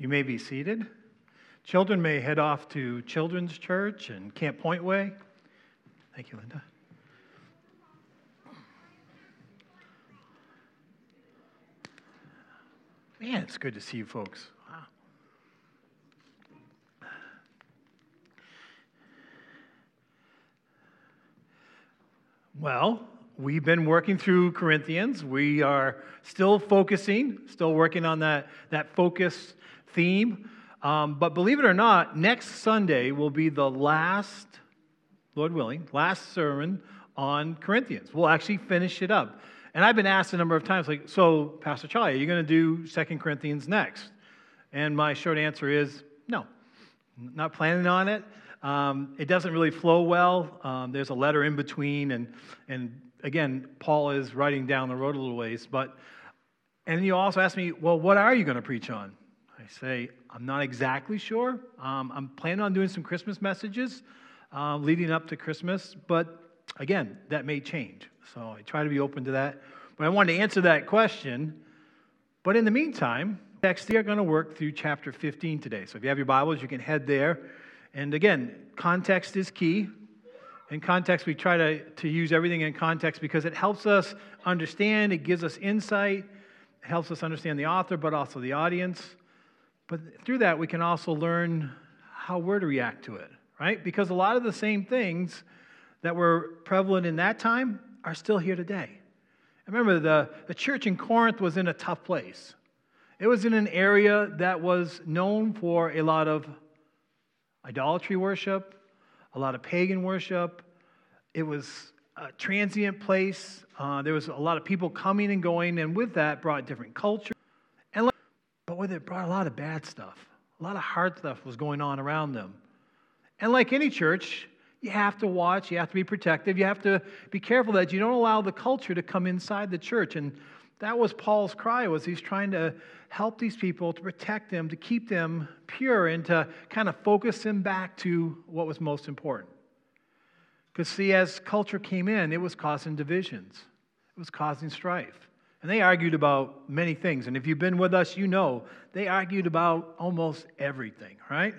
You may be seated. Children may head off to Children's Church and Camp Point Way. Thank you, Linda. Man, it's good to see you folks. Wow. Well, we've been working through Corinthians. We are still focusing, still working on that, that focus theme. Um, but believe it or not, next Sunday will be the last, Lord willing, last sermon on Corinthians. We'll actually finish it up. And I've been asked a number of times, like, so, Pastor Charlie, are you going to do Second Corinthians next? And my short answer is no, not planning on it. Um, it doesn't really flow well. Um, there's a letter in between, and, and again, Paul is writing down the road a little ways. But, and you also ask me, well, what are you going to preach on? I say, I'm not exactly sure. Um, I'm planning on doing some Christmas messages uh, leading up to Christmas, but again, that may change. So I try to be open to that. But I wanted to answer that question. But in the meantime, next we are going to work through chapter 15 today. So if you have your Bibles, you can head there. And again, context is key. In context, we try to, to use everything in context because it helps us understand, it gives us insight, it helps us understand the author, but also the audience. But through that, we can also learn how we're to react to it, right? Because a lot of the same things that were prevalent in that time are still here today. Remember, the, the church in Corinth was in a tough place. It was in an area that was known for a lot of idolatry worship, a lot of pagan worship. It was a transient place. Uh, there was a lot of people coming and going, and with that brought different culture. With it brought a lot of bad stuff. A lot of hard stuff was going on around them. And like any church, you have to watch, you have to be protective, you have to be careful that you don't allow the culture to come inside the church. And that was Paul's cry was he's trying to help these people to protect them, to keep them pure and to kind of focus them back to what was most important. Because see, as culture came in, it was causing divisions. It was causing strife. And they argued about many things. And if you've been with us, you know they argued about almost everything, right?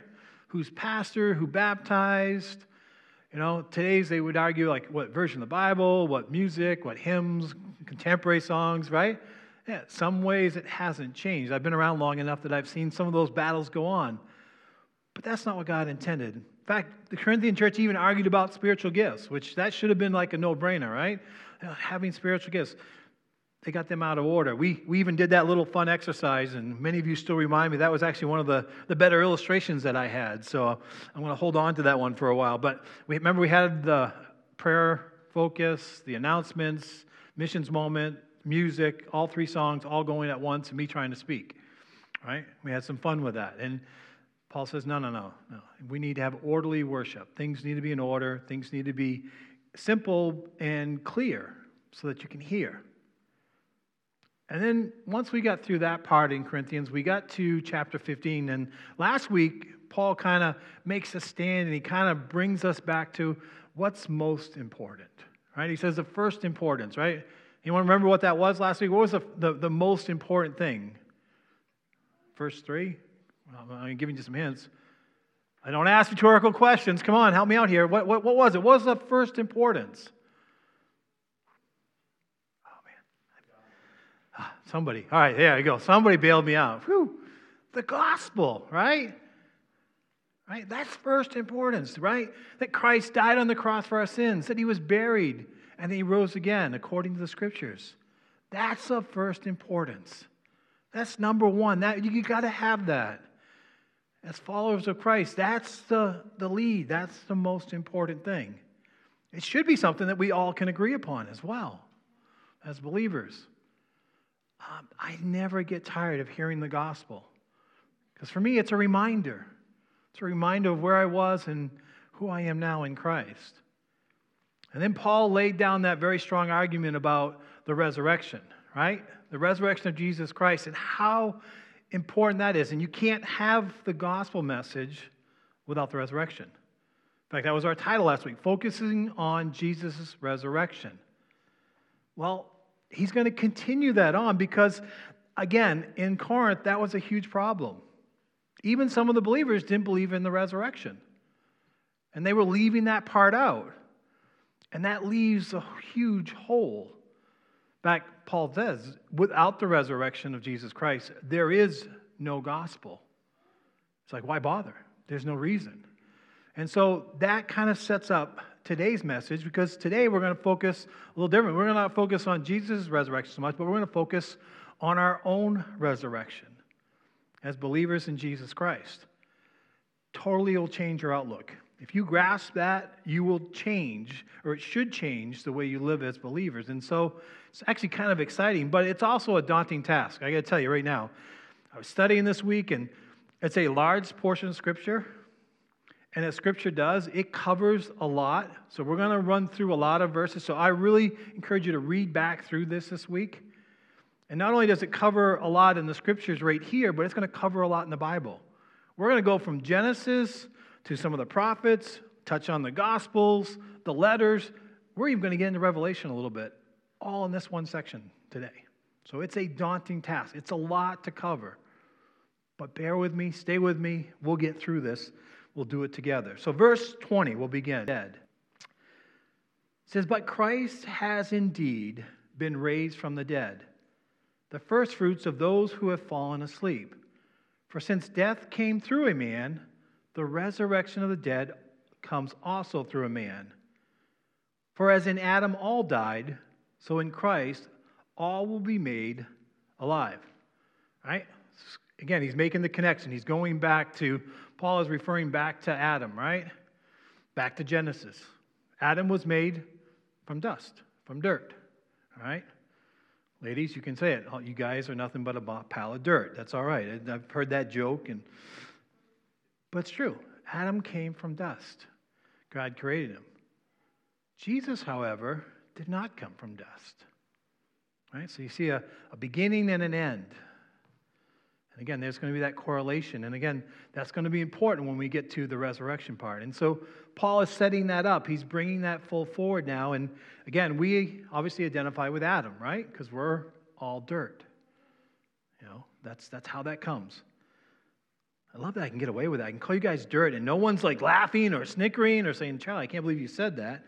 Who's pastor, who baptized, you know, today's they would argue like what version of the Bible, what music, what hymns, contemporary songs, right? Yeah, some ways it hasn't changed. I've been around long enough that I've seen some of those battles go on. But that's not what God intended. In fact, the Corinthian church even argued about spiritual gifts, which that should have been like a no-brainer, right? Having spiritual gifts they got them out of order. We, we even did that little fun exercise, and many of you still remind me that was actually one of the, the better illustrations that I had. So I'm going to hold on to that one for a while. But we, remember, we had the prayer focus, the announcements, missions moment, music, all three songs all going at once, and me trying to speak. Right? We had some fun with that. And Paul says, no, no, no, no. We need to have orderly worship. Things need to be in order, things need to be simple and clear so that you can hear. And then once we got through that part in Corinthians, we got to chapter 15. And last week, Paul kind of makes a stand and he kind of brings us back to what's most important, right? He says the first importance, right? You want to remember what that was last week? What was the, the, the most important thing? Verse 3? Well, I'm giving you some hints. I don't ask rhetorical questions. Come on, help me out here. What, what, what was it? What was the first importance? Somebody. All right, there you go. Somebody bailed me out. Whew. The gospel, right? Right? That's first importance, right? That Christ died on the cross for our sins, that he was buried, and that he rose again according to the scriptures. That's of first importance. That's number one. That you got to have that. As followers of Christ, that's the, the lead. That's the most important thing. It should be something that we all can agree upon as well as believers um, I never get tired of hearing the gospel. Because for me, it's a reminder. It's a reminder of where I was and who I am now in Christ. And then Paul laid down that very strong argument about the resurrection, right? The resurrection of Jesus Christ and how important that is. And you can't have the gospel message without the resurrection. In fact, that was our title last week focusing on Jesus' resurrection. Well, he's going to continue that on because, again, in Corinth, that was a huge problem. Even some of the believers didn't believe in the resurrection. And they were leaving that part out. And that leaves a huge hole. Back, Paul says, without the resurrection of Jesus Christ, there is no gospel. It's like, why bother? There's no reason. And so that kind of sets up today's message because today we're going to focus a little different. We're going to not focus on Jesus' resurrection so much, but we're going to focus on our own resurrection as believers in Jesus Christ. Totally will change your outlook. If you grasp that, you will change, or it should change, the way you live as believers. And so it's actually kind of exciting, but it's also a daunting task. I got to tell you right now. I was studying this week, and it's a large portion of Scripture. And as Scripture does, it covers a lot. So we're going to run through a lot of verses. So I really encourage you to read back through this this week. And not only does it cover a lot in the Scriptures right here, but it's going to cover a lot in the Bible. We're going to go from Genesis to some of the prophets, touch on the Gospels, the letters. We're even going to get into Revelation a little bit, all in this one section today. So it's a daunting task, it's a lot to cover. But bear with me, stay with me. We'll get through this. We'll do it together. So, verse 20, we'll begin. Dead. It says, But Christ has indeed been raised from the dead, the firstfruits of those who have fallen asleep. For since death came through a man, the resurrection of the dead comes also through a man. For as in Adam all died, so in Christ all will be made alive. Right? Again, he's making the connection. He's going back to, Paul is referring back to Adam, right? Back to Genesis. Adam was made from dust, from dirt. All right? Ladies, you can say it. You guys are nothing but a pile of dirt. That's all right. I've heard that joke, and but it's true. Adam came from dust. God created him. Jesus, however, did not come from dust. Right? So you see a, a beginning and an end. Again, there's going to be that correlation. And again, that's going to be important when we get to the resurrection part. And so Paul is setting that up. He's bringing that full forward now. And again, we obviously identify with Adam, right? Because we're all dirt. You know, that's, that's how that comes. I love that I can get away with that. I can call you guys dirt, and no one's like laughing or snickering or saying, Charlie, I can't believe you said that.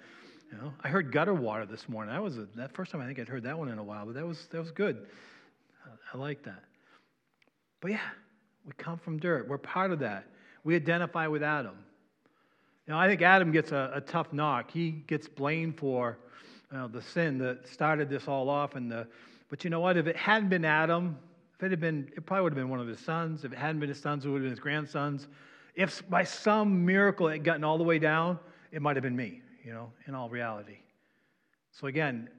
You know, I heard gutter water this morning. That was a, that first time I think I'd heard that one in a while, but that was that was good. I, I like that. But yeah, we come from dirt. We're part of that. We identify with Adam. Know, I think Adam gets a, a tough knock. He gets blamed for you know, the sin that started this all off. And the, but you know what? If it hadn't been Adam, if it had been, it probably would have been one of his sons. If it hadn't been his sons, it would have been his grandsons. If by some miracle it had gotten all the way down, it might have been me, you know, in all reality. So again,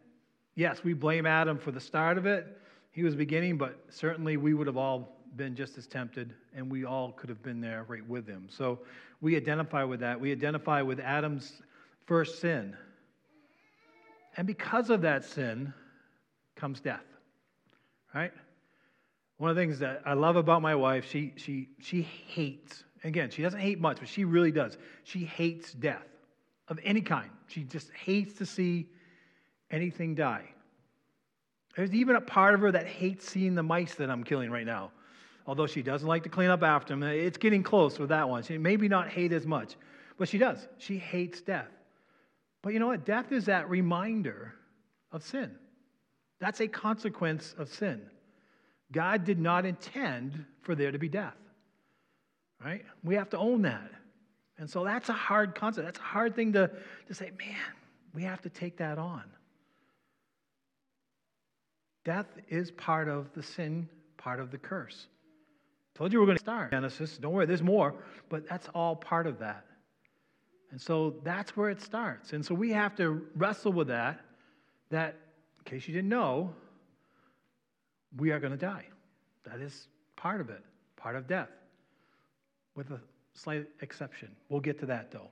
yes, we blame Adam for the start of it. He was beginning, but certainly we would have all been just as tempted, and we all could have been there right with him. So we identify with that. We identify with Adam's first sin. And because of that sin comes death, right? One of the things that I love about my wife, she, she, she hates, again, she doesn't hate much, but she really does. She hates death of any kind. She just hates to see anything die. There's even a part of her that hates seeing the mice that I'm killing right now. Although she doesn't like to clean up after them. It's getting close with that one. She maybe not hate as much, but she does. She hates death. But you know what? Death is that reminder of sin. That's a consequence of sin. God did not intend for there to be death. Right? We have to own that. And so that's a hard concept. That's a hard thing to, to say, man, we have to take that on. Death is part of the sin, part of the curse. Told you we're going to start Genesis. Don't worry, there's more, but that's all part of that. And so that's where it starts. And so we have to wrestle with that, that, in case you didn't know, we are going to die. That is part of it, part of death, with a slight exception. We'll get to that though.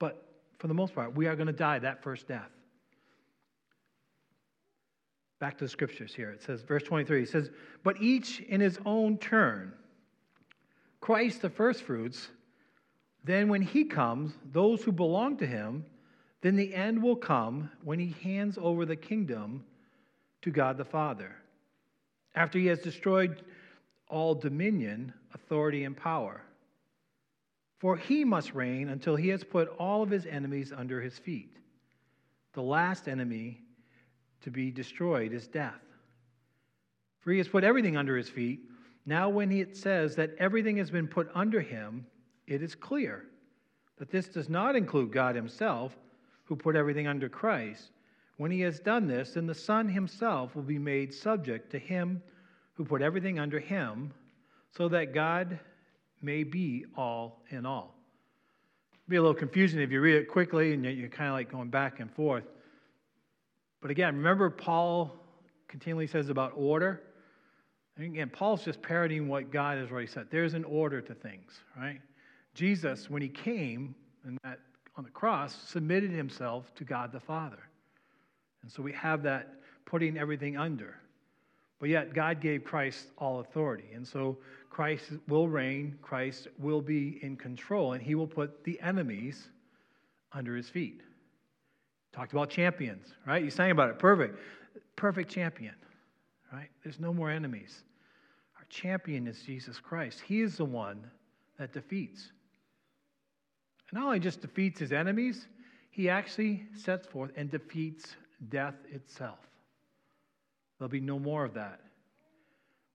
But for the most part, we are going to die that first death. Back to the scriptures here. It says, verse 23, it says, But each in his own turn, Christ the firstfruits, then when he comes, those who belong to him, then the end will come when he hands over the kingdom to God the Father after he has destroyed all dominion, authority and power. For he must reign until he has put all of his enemies under his feet. The last enemy to be destroyed is death. For he has put everything under his feet. Now, when it says that everything has been put under him, it is clear that this does not include God himself, who put everything under Christ. When he has done this, then the Son himself will be made subject to him who put everything under him, so that God may be all in all. It'll be a little confusing if you read it quickly and you're kind of like going back and forth. But again, remember Paul continually says about order? And again, Paul's just parroting what God has already said. There's an order to things, right? Jesus, when he came and that on the cross, submitted himself to God the Father. And so we have that putting everything under. But yet, God gave Christ all authority. And so Christ will reign, Christ will be in control, and he will put the enemies under his feet. Talked about champions, right? You sang about it. Perfect. Perfect champion, right? There's no more enemies. Our champion is Jesus Christ. He is the one that defeats. And not only just defeats his enemies, he actually sets forth and defeats death itself. There'll be no more of that.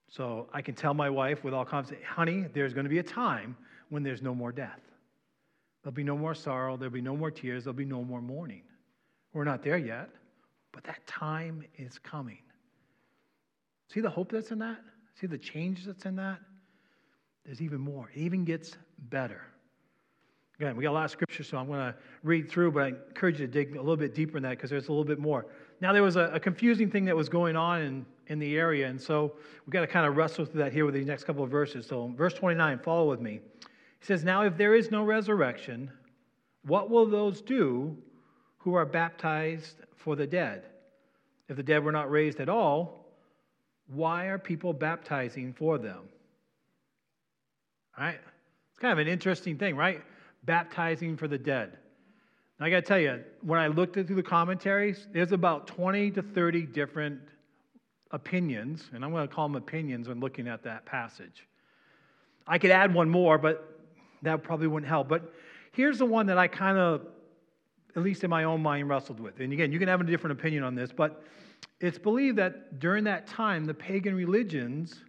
So I can tell my wife with all confidence, honey, there's going to be a time when there's no more death. There'll be no more sorrow. There'll be no more tears. There'll be no more mourning. We're not there yet, but that time is coming. See the hope that's in that? See the change that's in that? There's even more. It even gets better. Again, we got a lot of scripture, so I'm going to read through, but I encourage you to dig a little bit deeper in that because there's a little bit more. Now, there was a, a, confusing thing that was going on in, in the area, and so we've got to kind of wrestle through that here with these next couple of verses. So, verse 29, follow with me. He says, Now, if there is no resurrection, what will those do who are baptized for the dead? If the dead were not raised at all, why are people baptizing for them? All right? It's kind of an interesting thing, right? baptizing for the dead. Now, I got to tell you, when I looked through the commentaries, there's about 20 to 30 different opinions, and I'm going to call them opinions when looking at that passage. I could add one more, but that probably wouldn't help. But here's the one that I kind of, at least in my own mind, wrestled with. And again, you can have a different opinion on this, but it's believed that during that time, the pagan religions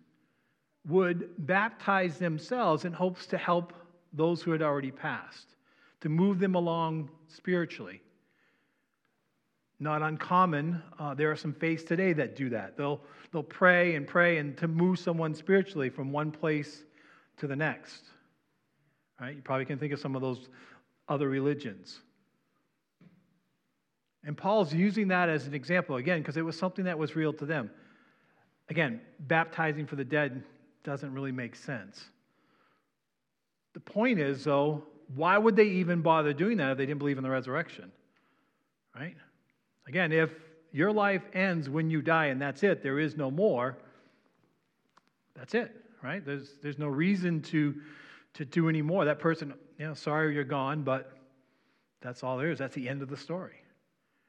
would baptize themselves in hopes to help those who had already passed, to move them along spiritually. Not uncommon. Uh, there are some faiths today that do that. They'll, they'll pray and pray and to move someone spiritually from one place to the next. Right? You probably can think of some of those other religions. And Paul's using that as an example, again, because it was something that was real to them. Again, baptizing for the dead doesn't really make sense. The point is, though, why would they even bother doing that if they didn't believe in the resurrection? Right? Again, if your life ends when you die and that's it, there is no more, that's it, right? There's, there's no reason to, to do any more. That person, you know, sorry you're gone, but that's all there is. That's the end of the story.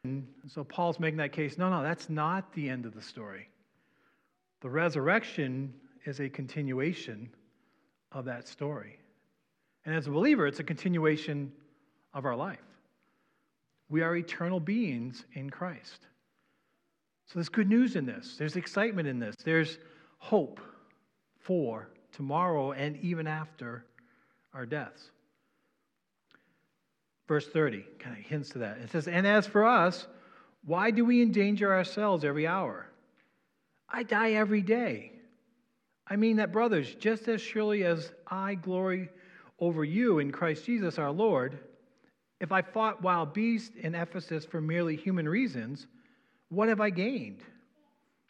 And so Paul's making that case no, no, that's not the end of the story. The resurrection is a continuation of that story. And as a believer, it's a continuation of our life. We are eternal beings in Christ. So there's good news in this. There's excitement in this. There's hope for tomorrow and even after our deaths. Verse 30 kind of hints to that. It says, And as for us, why do we endanger ourselves every hour? I die every day. I mean that, brothers, just as surely as I glory over you in Christ Jesus our Lord, if I fought wild beasts in Ephesus for merely human reasons, what have I gained?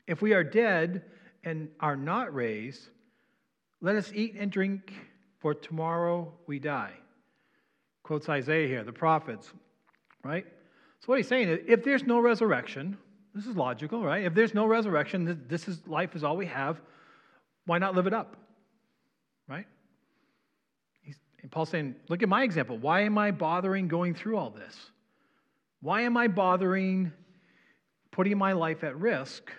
If we are dead and are not raised, let us eat and drink, for tomorrow we die. Quotes Isaiah here, the prophets, right? So what he's saying is if there's no resurrection, this is logical, right? If there's no resurrection, this is life is all we have, why not live it up? Right? And Paul's saying, look at my example. Why am I bothering going through all this? Why am I bothering putting my life at risk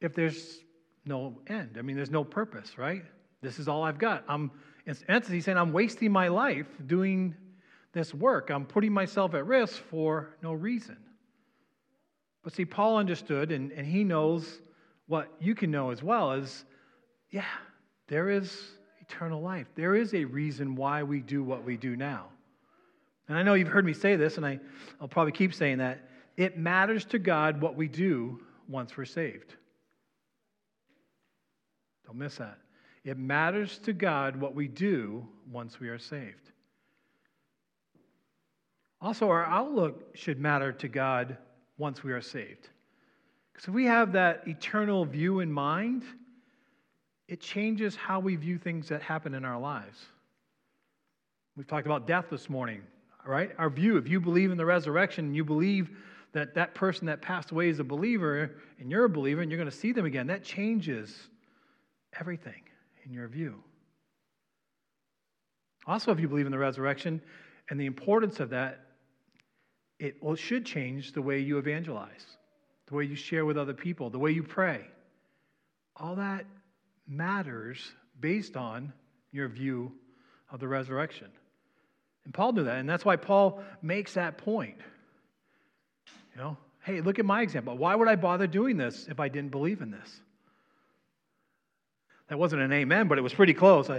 if there's no end? I mean, there's no purpose, right? This is all I've got. I'm, he's saying, I'm wasting my life doing this work. I'm putting myself at risk for no reason. But see, Paul understood, and, and he knows what you can know as well is yeah, there is eternal life. There is a reason why we do what we do now. And I know you've heard me say this, and I, I'll probably keep saying that. It matters to God what we do once we're saved. Don't miss that. It matters to God what we do once we are saved. Also, our outlook should matter to God once we are saved. Because if we have that eternal view in mind, it changes how we view things that happen in our lives. We've talked about death this morning, right? Our view, if you believe in the resurrection, you believe that that person that passed away is a believer, and you're a believer, and you're going to see them again, that changes everything in your view. Also, if you believe in the resurrection and the importance of that, it should change the way you evangelize, the way you share with other people, the way you pray. All that matters based on your view of the resurrection. And Paul knew that, and that's why Paul makes that point. You know, hey, look at my example. Why would I bother doing this if I didn't believe in this? That wasn't an amen, but it was pretty close. I,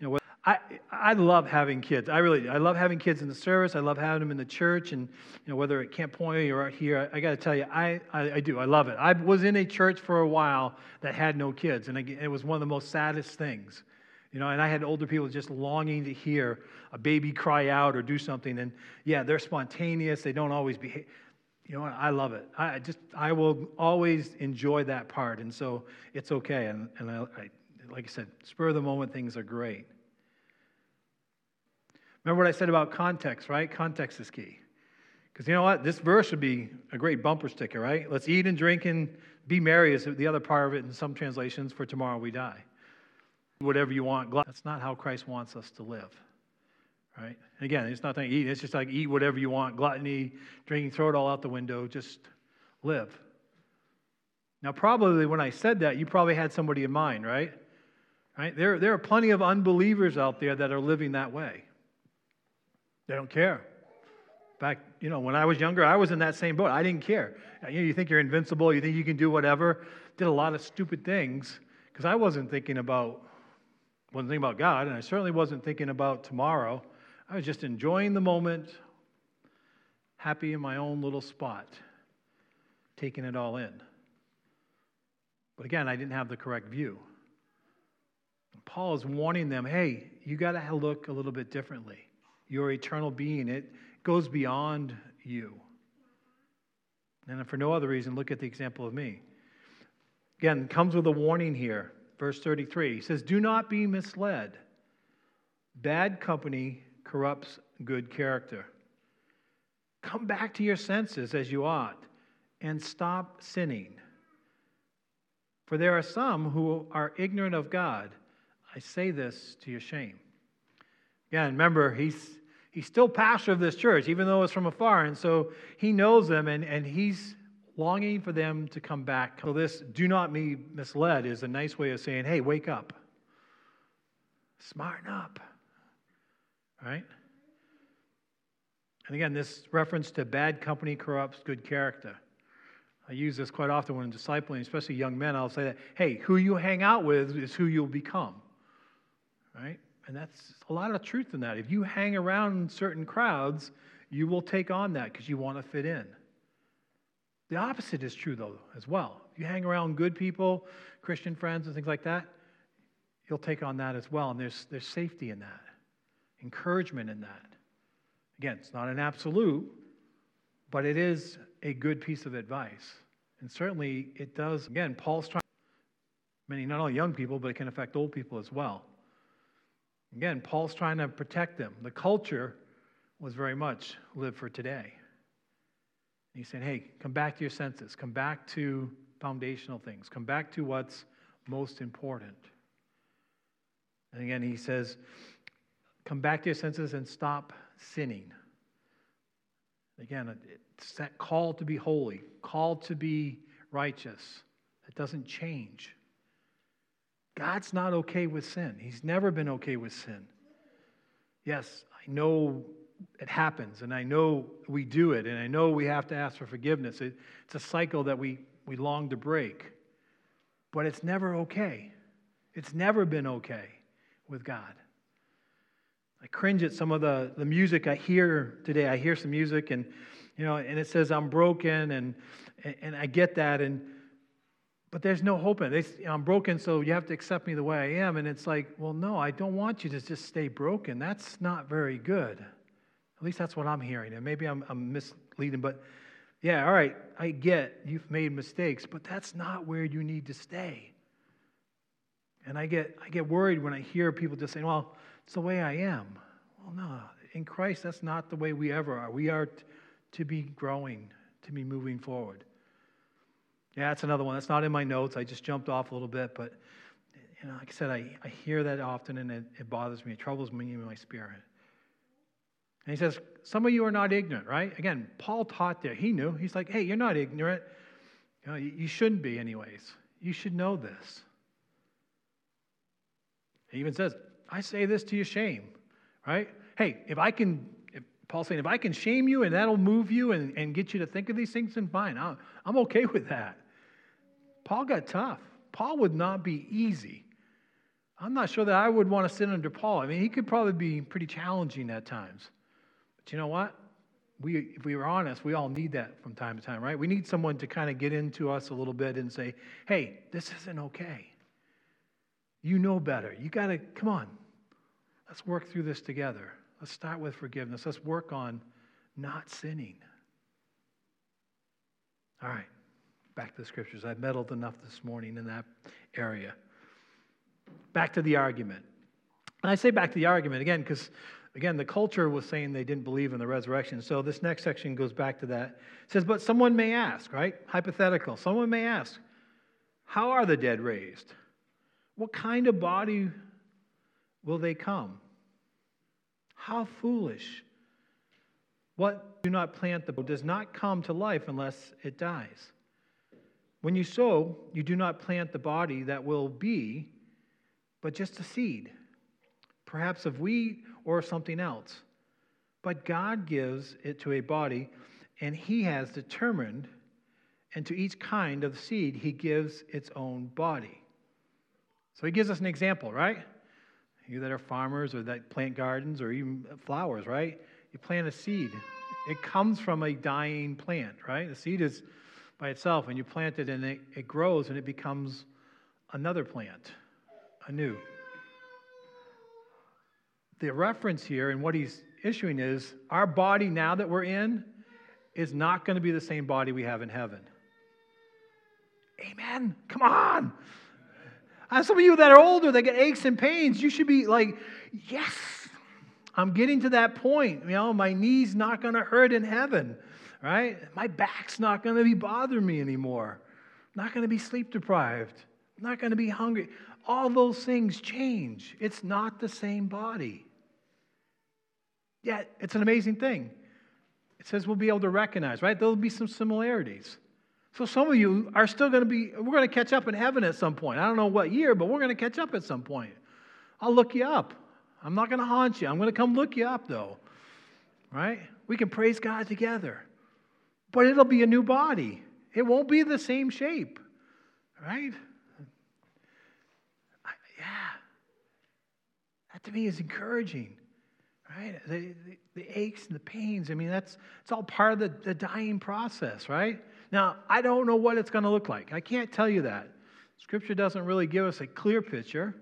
you know, I, I love having kids. I really, I love having kids in the service. I love having them in the church, and you know whether at Camp Point or here, I, I got to tell you, I, I, I, do. I love it. I was in a church for a while that had no kids, and it was one of the most saddest things. You know, and I had older people just longing to hear a baby cry out or do something, and yeah, they're spontaneous. They don't always behave. You know, what? I love it. I just, I will always enjoy that part, and so it's okay. And, and I, I like I said, spur of the moment things are great. Remember what I said about context, right? Context is key. Because you know what? This verse would be a great bumper sticker, right? Let's eat and drink and be merry is the other part of it in some translations, for tomorrow we die. Whatever you want. That's not how Christ wants us to live. Right? Again, it's not that eat, it's just like eat whatever you want, gluttony, drinking, throw it all out the window, just live. Now, probably when I said that, you probably had somebody in mind, right? Right? There, there are plenty of unbelievers out there that are living that way. They don't care. In fact, you know, when I was younger, I was in that same boat. I didn't care. You, know, you think you're invincible, you think you can do whatever. Did a lot of stupid things because I wasn't thinking about, wasn't thinking about God, and I certainly wasn't thinking about tomorrow. I was just enjoying the moment, happy in my own little spot, taking it all in. But again, I didn't have the correct view. Paul is warning them hey, you got to look a little bit differently your eternal being. It goes beyond you. And for no other reason, look at the example of me. Again, comes with a warning here. Verse 33 he says, Do not be misled. Bad company corrupts good character. Come back to your senses as you ought and stop sinning. For there are some who are ignorant of God. I say this to your shame. Again, remember, he's, he's still pastor of this church, even though it's from afar. And so he knows them and, and he's longing for them to come back. So, this do not be misled is a nice way of saying, hey, wake up, smarten up. Right? And again, this reference to bad company corrupts good character. I use this quite often when discipling, especially young men. I'll say that, hey, who you hang out with is who you'll become. Right? And that's a lot of truth in that. If you hang around certain crowds, you will take on that because you want to fit in. The opposite is true, though, as well. If you hang around good people, Christian friends, and things like that, you'll take on that as well. And there's, there's safety in that, encouragement in that. Again, it's not an absolute, but it is a good piece of advice. And certainly it does, again, Paul's trying, many, not only young people, but it can affect old people as well. Again, Paul's trying to protect them. The culture was very much live for today. he's saying, hey, come back to your senses, come back to foundational things, come back to what's most important. And again, he says, come back to your senses and stop sinning. Again, it's that call to be holy, call to be righteous. It doesn't change. God's not okay with sin. He's never been okay with sin. Yes, I know it happens, and I know we do it, and I know we have to ask for forgiveness. It, it's a cycle that we, we long to break, but it's never okay. It's never been okay with God. I cringe at some of the, the music I hear today. I hear some music, and you know, and it says I'm broken, and and I get that, and but there's no hope in it. I'm broken, so you have to accept me the way I am. And it's like, well, no, I don't want you to just stay broken. That's not very good. At least that's what I'm hearing. And maybe I'm, I'm misleading, but yeah, all right, I get you've made mistakes, but that's not where you need to stay. And I get, I get worried when I hear people just saying, well, it's the way I am. Well, no, in Christ, that's not the way we ever are. We are t- to be growing, to be moving forward. Yeah, that's another one. That's not in my notes. I just jumped off a little bit, but you know, like I said, I, I hear that often and it, it bothers me. It troubles me in my spirit. And he says, Some of you are not ignorant, right? Again, Paul taught there. He knew. He's like, Hey, you're not ignorant. You, know, you, you shouldn't be, anyways. You should know this. He even says, I say this to your shame, right? Hey, if I can if, Paul's saying, if I can shame you and that'll move you and, and get you to think of these things, then fine. I'm, I'm okay with that. Paul got tough. Paul would not be easy. I'm not sure that I would want to sit under Paul. I mean, he could probably be pretty challenging at times. But you know what? We, if we were honest, we all need that from time to time, right? We need someone to kind of get into us a little bit and say, hey, this isn't okay. You know better. You got to, come on, let's work through this together. Let's start with forgiveness. Let's work on not sinning. All right, back to the scriptures. I've meddled enough this morning in that area. Back to the argument. And I say back to the argument again because, again, the culture was saying they didn't believe in the resurrection. So this next section goes back to that. It says, But someone may ask, right? Hypothetical. Someone may ask, How are the dead raised? What kind of body will they come? How foolish. What do not plant the does not come to life unless it dies. When you sow, you do not plant the body that will be, but just a seed, perhaps of wheat or something else. But God gives it to a body, and He has determined, and to each kind of seed, He gives its own body. So He gives us an example, right? you that are farmers or that plant gardens or even flowers, right? You plant a seed. It comes from a dying plant, right? The seed is by itself, and you plant it and it, it grows and it becomes another plant, anew. The reference here and what he's issuing is our body now that we're in is not going to be the same body we have in heaven. Amen. Come on. Some of you that are older that get aches and pains, you should be like, yes, I'm getting to that point. You know, my knee's not going to hurt in heaven, right? My back's not going to be bothering me anymore. I'm not going to be sleep deprived. I'm not going to be hungry. All those things change. It's not the same body. Yet, it's an amazing thing. It says we'll be able to recognize, right? There'll be some similarities. So some of you are still going to be, we're going to catch up in heaven at some point. I don't know what year, but we're going to catch up at some point. I'll look you up. I'm not going to haunt you. I'm going to come look you up, though. Right? We can praise God together. But it'll be a new body, it won't be the same shape. Right? Yeah. That to me is encouraging right? The, the, the, aches and the pains, I mean, that's it's all part of the, the dying process, right? Now, I don't know what it's going to look like. I can't tell you that. Scripture doesn't really give us a clear picture.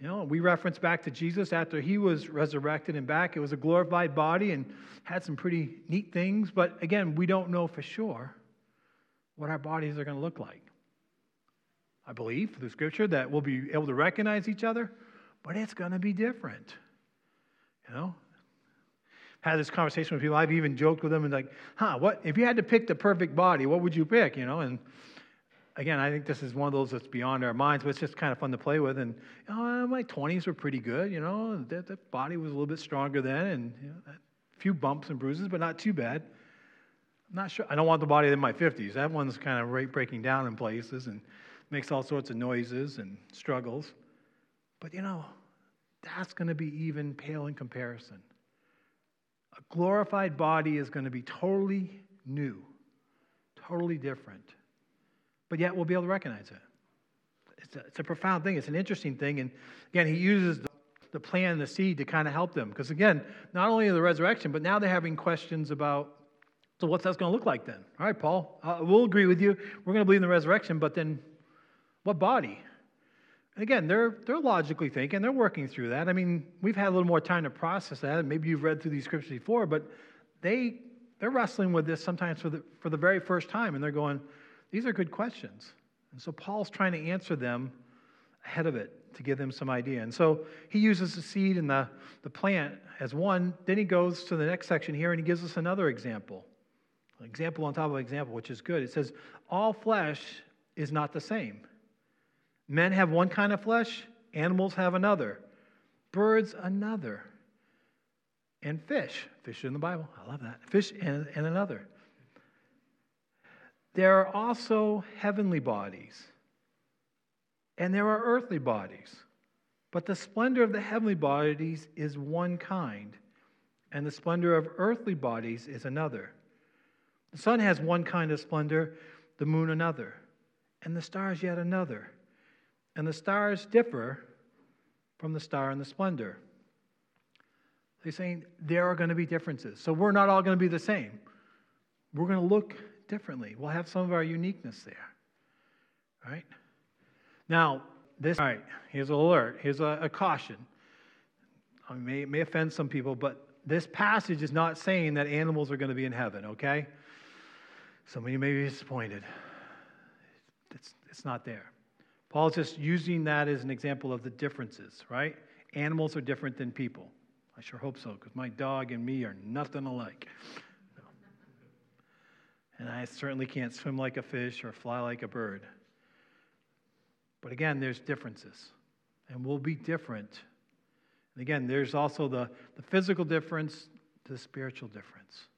You know, we reference back to Jesus after he was resurrected and back. It was a glorified body and had some pretty neat things, but again, we don't know for sure what our bodies are going to look like. I believe through Scripture that we'll be able to recognize each other, but it's going to be different. You know, had this conversation with people. I've even joked with them and like, huh, what if you had to pick the perfect body, what would you pick? You know, and again, I think this is one of those that's beyond our minds, but it's just kind of fun to play with. And you know, uh, my 20s were pretty good. You know, the, the body was a little bit stronger then, and you know, a few bumps and bruises, but not too bad. I'm not sure. I don't want the body in my 50s. That one's kind of right breaking down in places, and makes all sorts of noises and struggles. But you know, that's going to be even pale in comparison. A glorified body is going to be totally new, totally different. But yet we'll be able to recognize it. It's a, it's a profound thing. It's an interesting thing. And again, he uses the, the plan and the seed to kind of help them. Because again, not only the resurrection, but now they're having questions about so what's that going to look like then? All right, Paul, uh, we'll agree with you. We're going to believe in the resurrection, but then what body? Again, they're, they're logically thinking, they're working through that. I mean, we've had a little more time to process that. Maybe you've read through these scriptures before, but they, they're wrestling with this sometimes for the, for the very first time, and they're going, these are good questions. And so Paul's trying to answer them ahead of it to give them some idea. And so he uses the seed and the, the plant as one. Then he goes to the next section here and he gives us another example example on top of example, which is good. It says, All flesh is not the same. Men have one kind of flesh, animals have another, birds another, and fish. Fish in the Bible. I love that. Fish and, and another. There are also heavenly bodies, and there are earthly bodies. But the splendor of the heavenly bodies is one kind, and the splendor of earthly bodies is another. The sun has one kind of splendor, the moon another, and the stars yet another. And the stars differ from the star in the splendor. They're saying there are going to be differences. So we're not all going to be the same. We're going to look differently. We'll have some of our uniqueness there. All right? Now, this, all right, here's an alert. Here's a, a caution. I may, may offend some people, but this passage is not saying that animals are going to be in heaven, okay? Some of you may be disappointed. It's, it's not there. Paul's just using that as an example of the differences, right? Animals are different than people. I sure hope so, because my dog and me are nothing alike. No. And I certainly can't swim like a fish or fly like a bird. But again, there's differences, and we'll be different. And again, there's also the, the physical difference, the spiritual difference.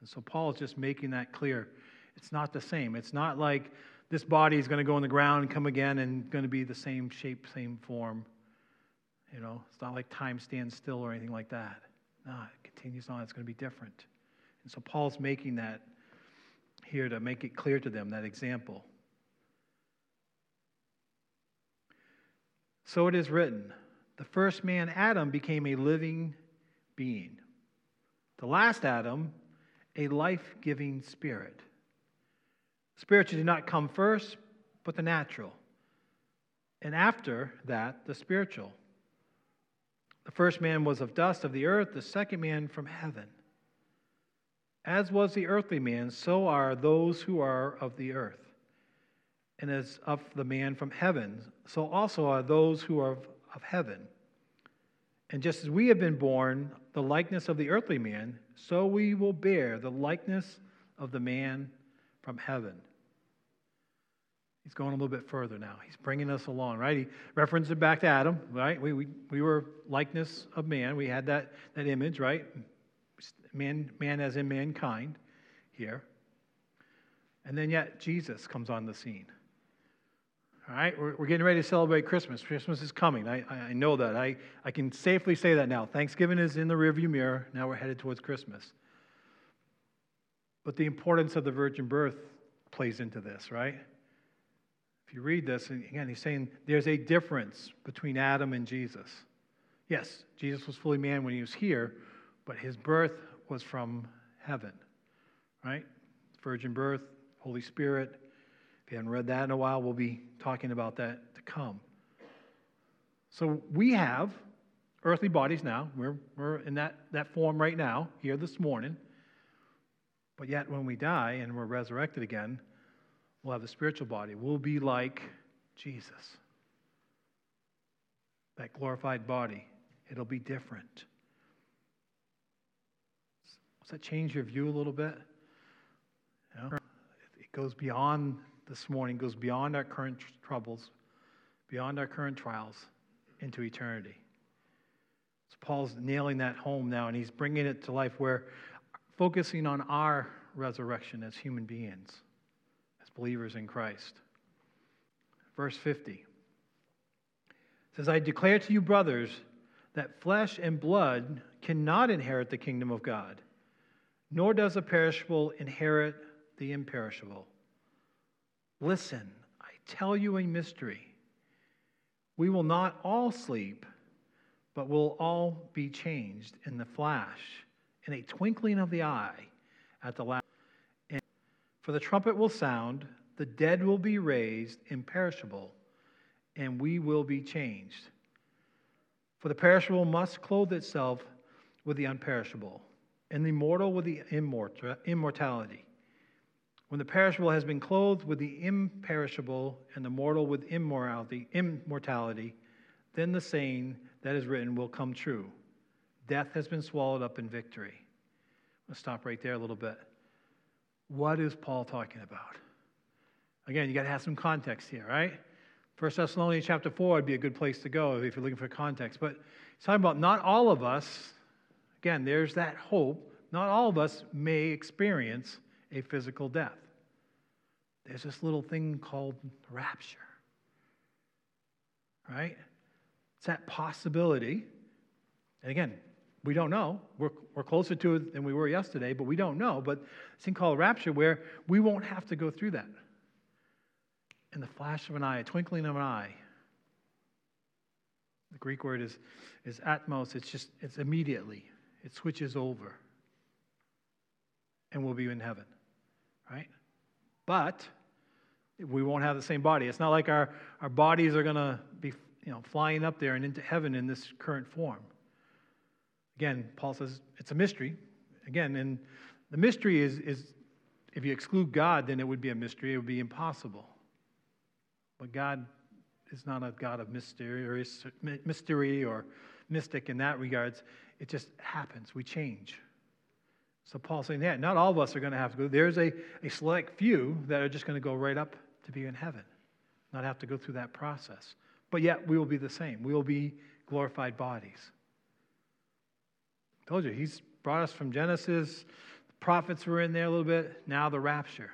And so Paul is just making that clear it's not the same. It's not like this body is going to go in the ground and come again and going to be the same shape, same form. You know, it's not like time stands still or anything like that. No, it continues on. It's going to be different. And so Paul's making that here to make it clear to them, that example. So it is written the first man, Adam, became a living being. The last Adam, a life giving spirit. Spiritual did not come first, but the natural. And after that, the spiritual. The first man was of dust of the earth, the second man from heaven. As was the earthly man, so are those who are of the earth. And as of the man from heaven, so also are those who are of, of heaven. And just as we have been born the likeness of the earthly man, so we will bear the likeness of the man from heaven. He's going a little bit further now. He's bringing us along, right? He references it back to Adam, right? We, we, we were likeness of man. We had that, that image, right? Man, man as in mankind here. And then yet Jesus comes on the scene. All right, we're, we're getting ready to celebrate Christmas. Christmas is coming. I, I know that. I, I can safely say that now. Thanksgiving is in the rearview mirror. Now we're headed towards Christmas. But the importance of the virgin birth plays into this, right? If you read this, again, he's saying there's a difference between Adam and Jesus. Yes, Jesus was fully man when he was here, but his birth was from heaven, right? Virgin birth, Holy Spirit. If you haven't read that in a while, we'll be talking about that to come. So we have earthly bodies now. We're, we're in that, that form right now, here this morning. But yet, when we die and we're resurrected again, we'll have a spiritual body. We'll be like Jesus. That glorified body. It'll be different. Does that change your view a little bit? You know, it goes beyond this morning, goes beyond our current troubles, beyond our current trials, into eternity. So Paul's nailing that home now, and he's bringing it to life where focusing on our resurrection as human beings, as believers in Christ. verse 50. It says, I declare to you, brothers, that flesh and blood cannot inherit the kingdom of God, nor does the perishable inherit the imperishable. Listen, I tell you a mystery. We will not all sleep, but will all be changed in the flash, in a twinkling of the eye, at the last. And for the trumpet will sound, the dead will be raised imperishable, and we will be changed. For the perishable must clothe itself with the unperishable, and the mortal with the immortality. When the perishable has been clothed with the imperishable, and the mortal with immorality, immortality, then the saying that is written will come true. Death has been swallowed up in victory. Let's stop right there a little bit. What is Paul talking about? Again, you got to have some context here, right? First Thessalonians chapter 4 would be a good place to go if you're looking for context. But he's talking about not all of us, again, there's that hope, not all of us may experience a physical death. There's this little thing called rapture, right? It's that possibility. And again, we don't know. We're, we're closer to it than we were yesterday, but we don't know. But this thing called rapture where we won't have to go through that in the flash of an eye, a twinkling of an eye. The Greek word is, is atomos. It's just, it's immediately. It switches over. And we'll be in heaven, right? But we won't have the same body. It's not like our, our bodies are going to be you know, flying up there and into heaven in this current form. Again, Paul says it's a mystery. Again, and the mystery is, is if you exclude God, then it would be a mystery. It would be impossible. But God is not a God of mystery or, mystic in that regards. It just happens. We change. So Paul's saying, yeah, not all of us are going to have to go. There's a, a select few that are just going to go right up to be in heaven, not have to go through that process. But yet we will be the same. We will be glorified bodies. Told you, he's brought us from Genesis. The prophets were in there a little bit. Now the rapture.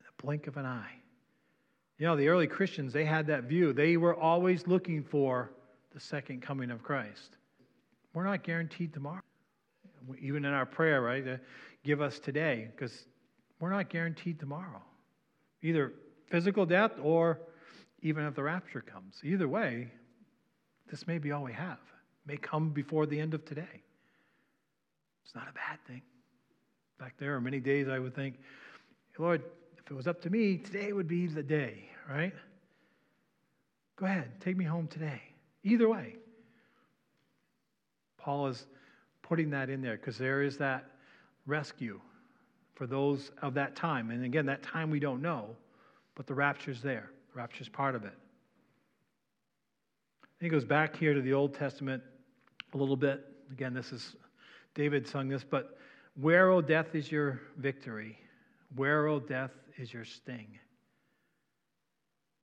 The blink of an eye. You know, the early Christians, they had that view. They were always looking for the second coming of Christ. We're not guaranteed tomorrow. Even in our prayer, right? To give us today, because we're not guaranteed tomorrow. Either physical death or even if the rapture comes. Either way, this may be all we have. May come before the end of today. It's not a bad thing. In fact, there are many days I would think, Lord, if it was up to me, today would be the day, right? Go ahead, take me home today. Either way. Paul is putting that in there because there is that rescue for those of that time. And again, that time we don't know, but the rapture's there. The rapture's part of it. He goes back here to the Old Testament a little bit. Again, this is David sung this, but where, O death, is your victory? Where, O death, is your sting?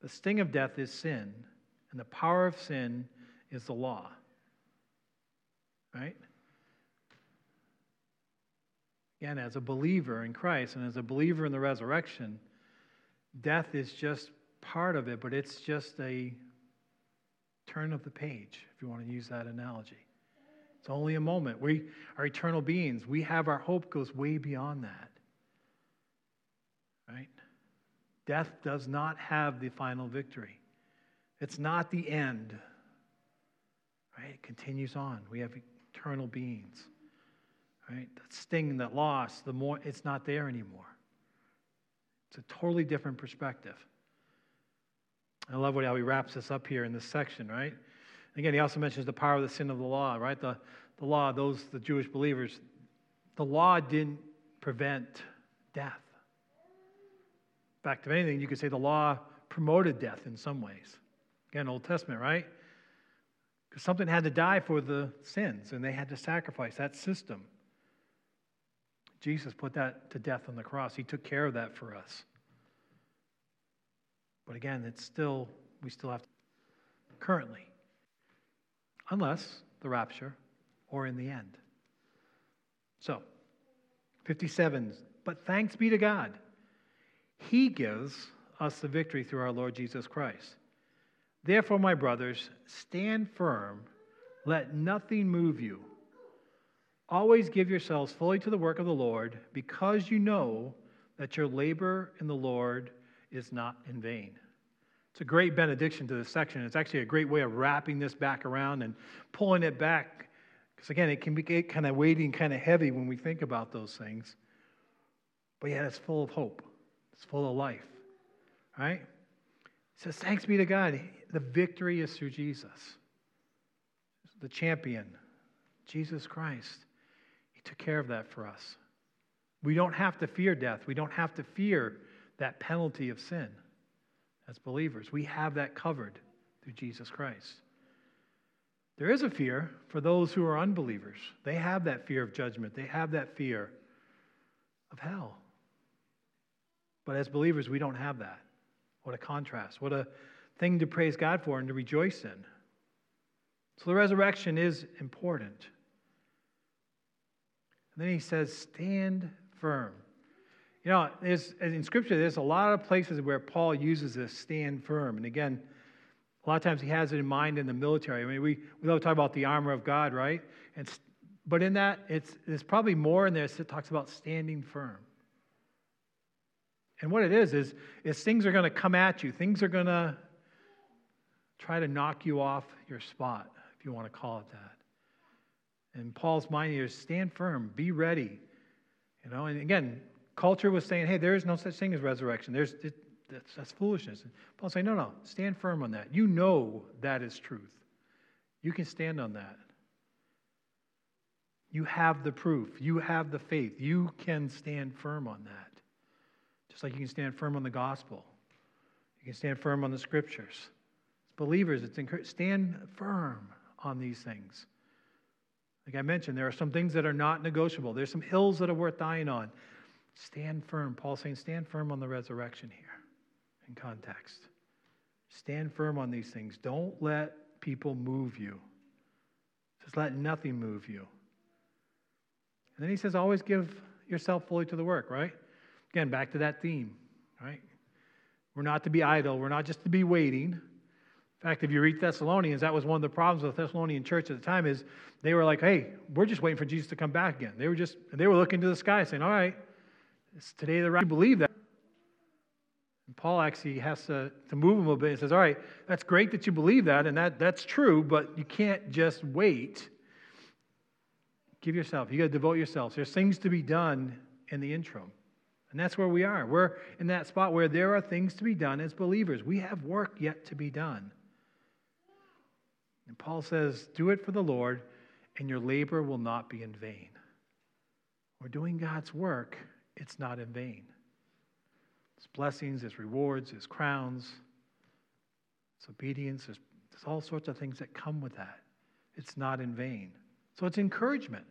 The sting of death is sin, and the power of sin is the law. Right? Again, as a believer in Christ and as a believer in the resurrection, death is just part of it, but it's just a turn of the page, if you want to use that analogy. It's only a moment. We are eternal beings. We have our hope goes way beyond that. Right? Death does not have the final victory. It's not the end. Right? It continues on. We have eternal beings. Right? That sting, that loss, the more it's not there anymore. It's a totally different perspective. I love what how he wraps this up here in this section, right? Again, he also mentions the power of the sin of the law, right? The, the law, those, the Jewish believers, the law didn't prevent death. In fact, if anything, you could say the law promoted death in some ways. Again, Old Testament, right? Because something had to die for the sins, and they had to sacrifice that system. Jesus put that to death on the cross. He took care of that for us. But again, it's still, we still have to, currently, unless the rapture or in the end. So, 57, but thanks be to God he gives us the victory through our Lord Jesus Christ. Therefore, my brothers, stand firm, let nothing move you. Always give yourselves fully to the work of the Lord, because you know that your labor in the Lord is not in vain. It's a great benediction to this section. It's actually a great way of wrapping this back around and pulling it back. Because again, it can be kind of weighty and kind of heavy when we think about those things. But yet, it's full of hope, it's full of life. Right? He says, Thanks be to God. The victory is through Jesus, the champion, Jesus Christ. He took care of that for us. We don't have to fear death. We don't have to fear that penalty of sin as believers. We have that covered through Jesus Christ. There is a fear for those who are unbelievers. They have that fear of judgment, they have that fear of hell. But as believers, we don't have that. What a contrast. What a thing to praise God for and to rejoice in. So the resurrection is important. And then he says, stand firm. You know, in Scripture, there's a lot of places where Paul uses this stand firm. And again, a lot of times he has it in mind in the military. I mean, we, we love to talk about the armor of God, right? And, but in that, it's, there's probably more in there that talks about standing firm. And what it is, is, is things are going to come at you. Things are going to try to knock you off your spot, if you want to call it that. And Paul's mind here is stand firm, be ready. You know, and again, culture was saying, hey, there is no such thing as resurrection. There's, it, that's, that's foolishness. And Paul's saying, no, no, stand firm on that. You know that is truth. You can stand on that. You have the proof. You have the faith. You can stand firm on that. Just like you can stand firm on the gospel. You can stand firm on the scriptures. As believers, it's. Stand firm on these things. Like I mentioned, there are some things that are not negotiable. There's some hills that are worth dying on. Stand firm. Paul's saying, stand firm on the resurrection here in context. Stand firm on these things. Don't let people move you. Just let nothing move you. And then he says, always give yourself fully to the work, right? Again, back to that theme, right? We're not to be idle. We're not just to be waiting. In fact, if you read Thessalonians, that was one of the problems with the Thessalonian church at the time is they were like, hey, we're just waiting for Jesus to come back again. They were just, they were looking to the sky saying, all right, it's today the right. You believe that. And Paul actually has to, to move him a bit and says, All right, that's great that you believe that, and that, that's true, but you can't just wait. Give yourself. You got to devote yourself. There's things to be done in the interim. And that's where we are. We're in that spot where there are things to be done as believers. We have work yet to be done. And Paul says, Do it for the Lord, and your labor will not be in vain. We're doing God's work it's not in vain. It's blessings, it's rewards, it's crowns, it's obedience, there's, there's all sorts of things that come with that. It's not in vain. So it's encouragement.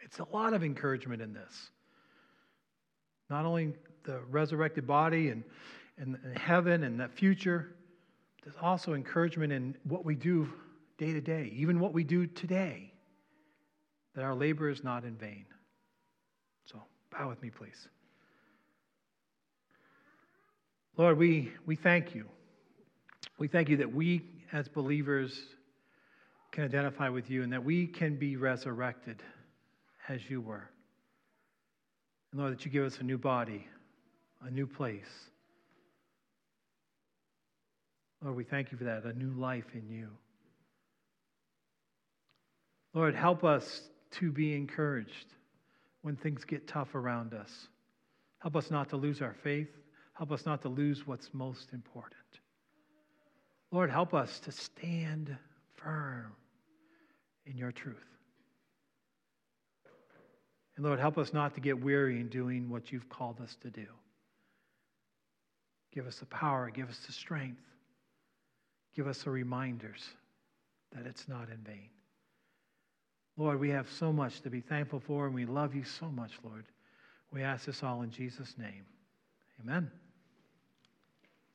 It's a lot of encouragement in this. Not only the resurrected body and, and, heaven and that future, there's also encouragement in what we do day to day, even what we do today, that our labor is not in vain. Bow with me, please. Lord, we, we thank you. We thank you that we, as believers, can identify with you and that we can be resurrected as you were. And Lord, that you give us a new body, a new place. Lord, we thank you for that, a new life in you. Lord, help us to be encouraged when things get tough around us. Help us not to lose our faith. Help us not to lose what's most important. Lord, help us to stand firm in your truth. And Lord, help us not to get weary in doing what you've called us to do. Give us the power, give us the strength, give us the reminders that it's not in vain. Lord, we have so much to be thankful for, and we love you so much, Lord. We ask this all in Jesus' name. Amen.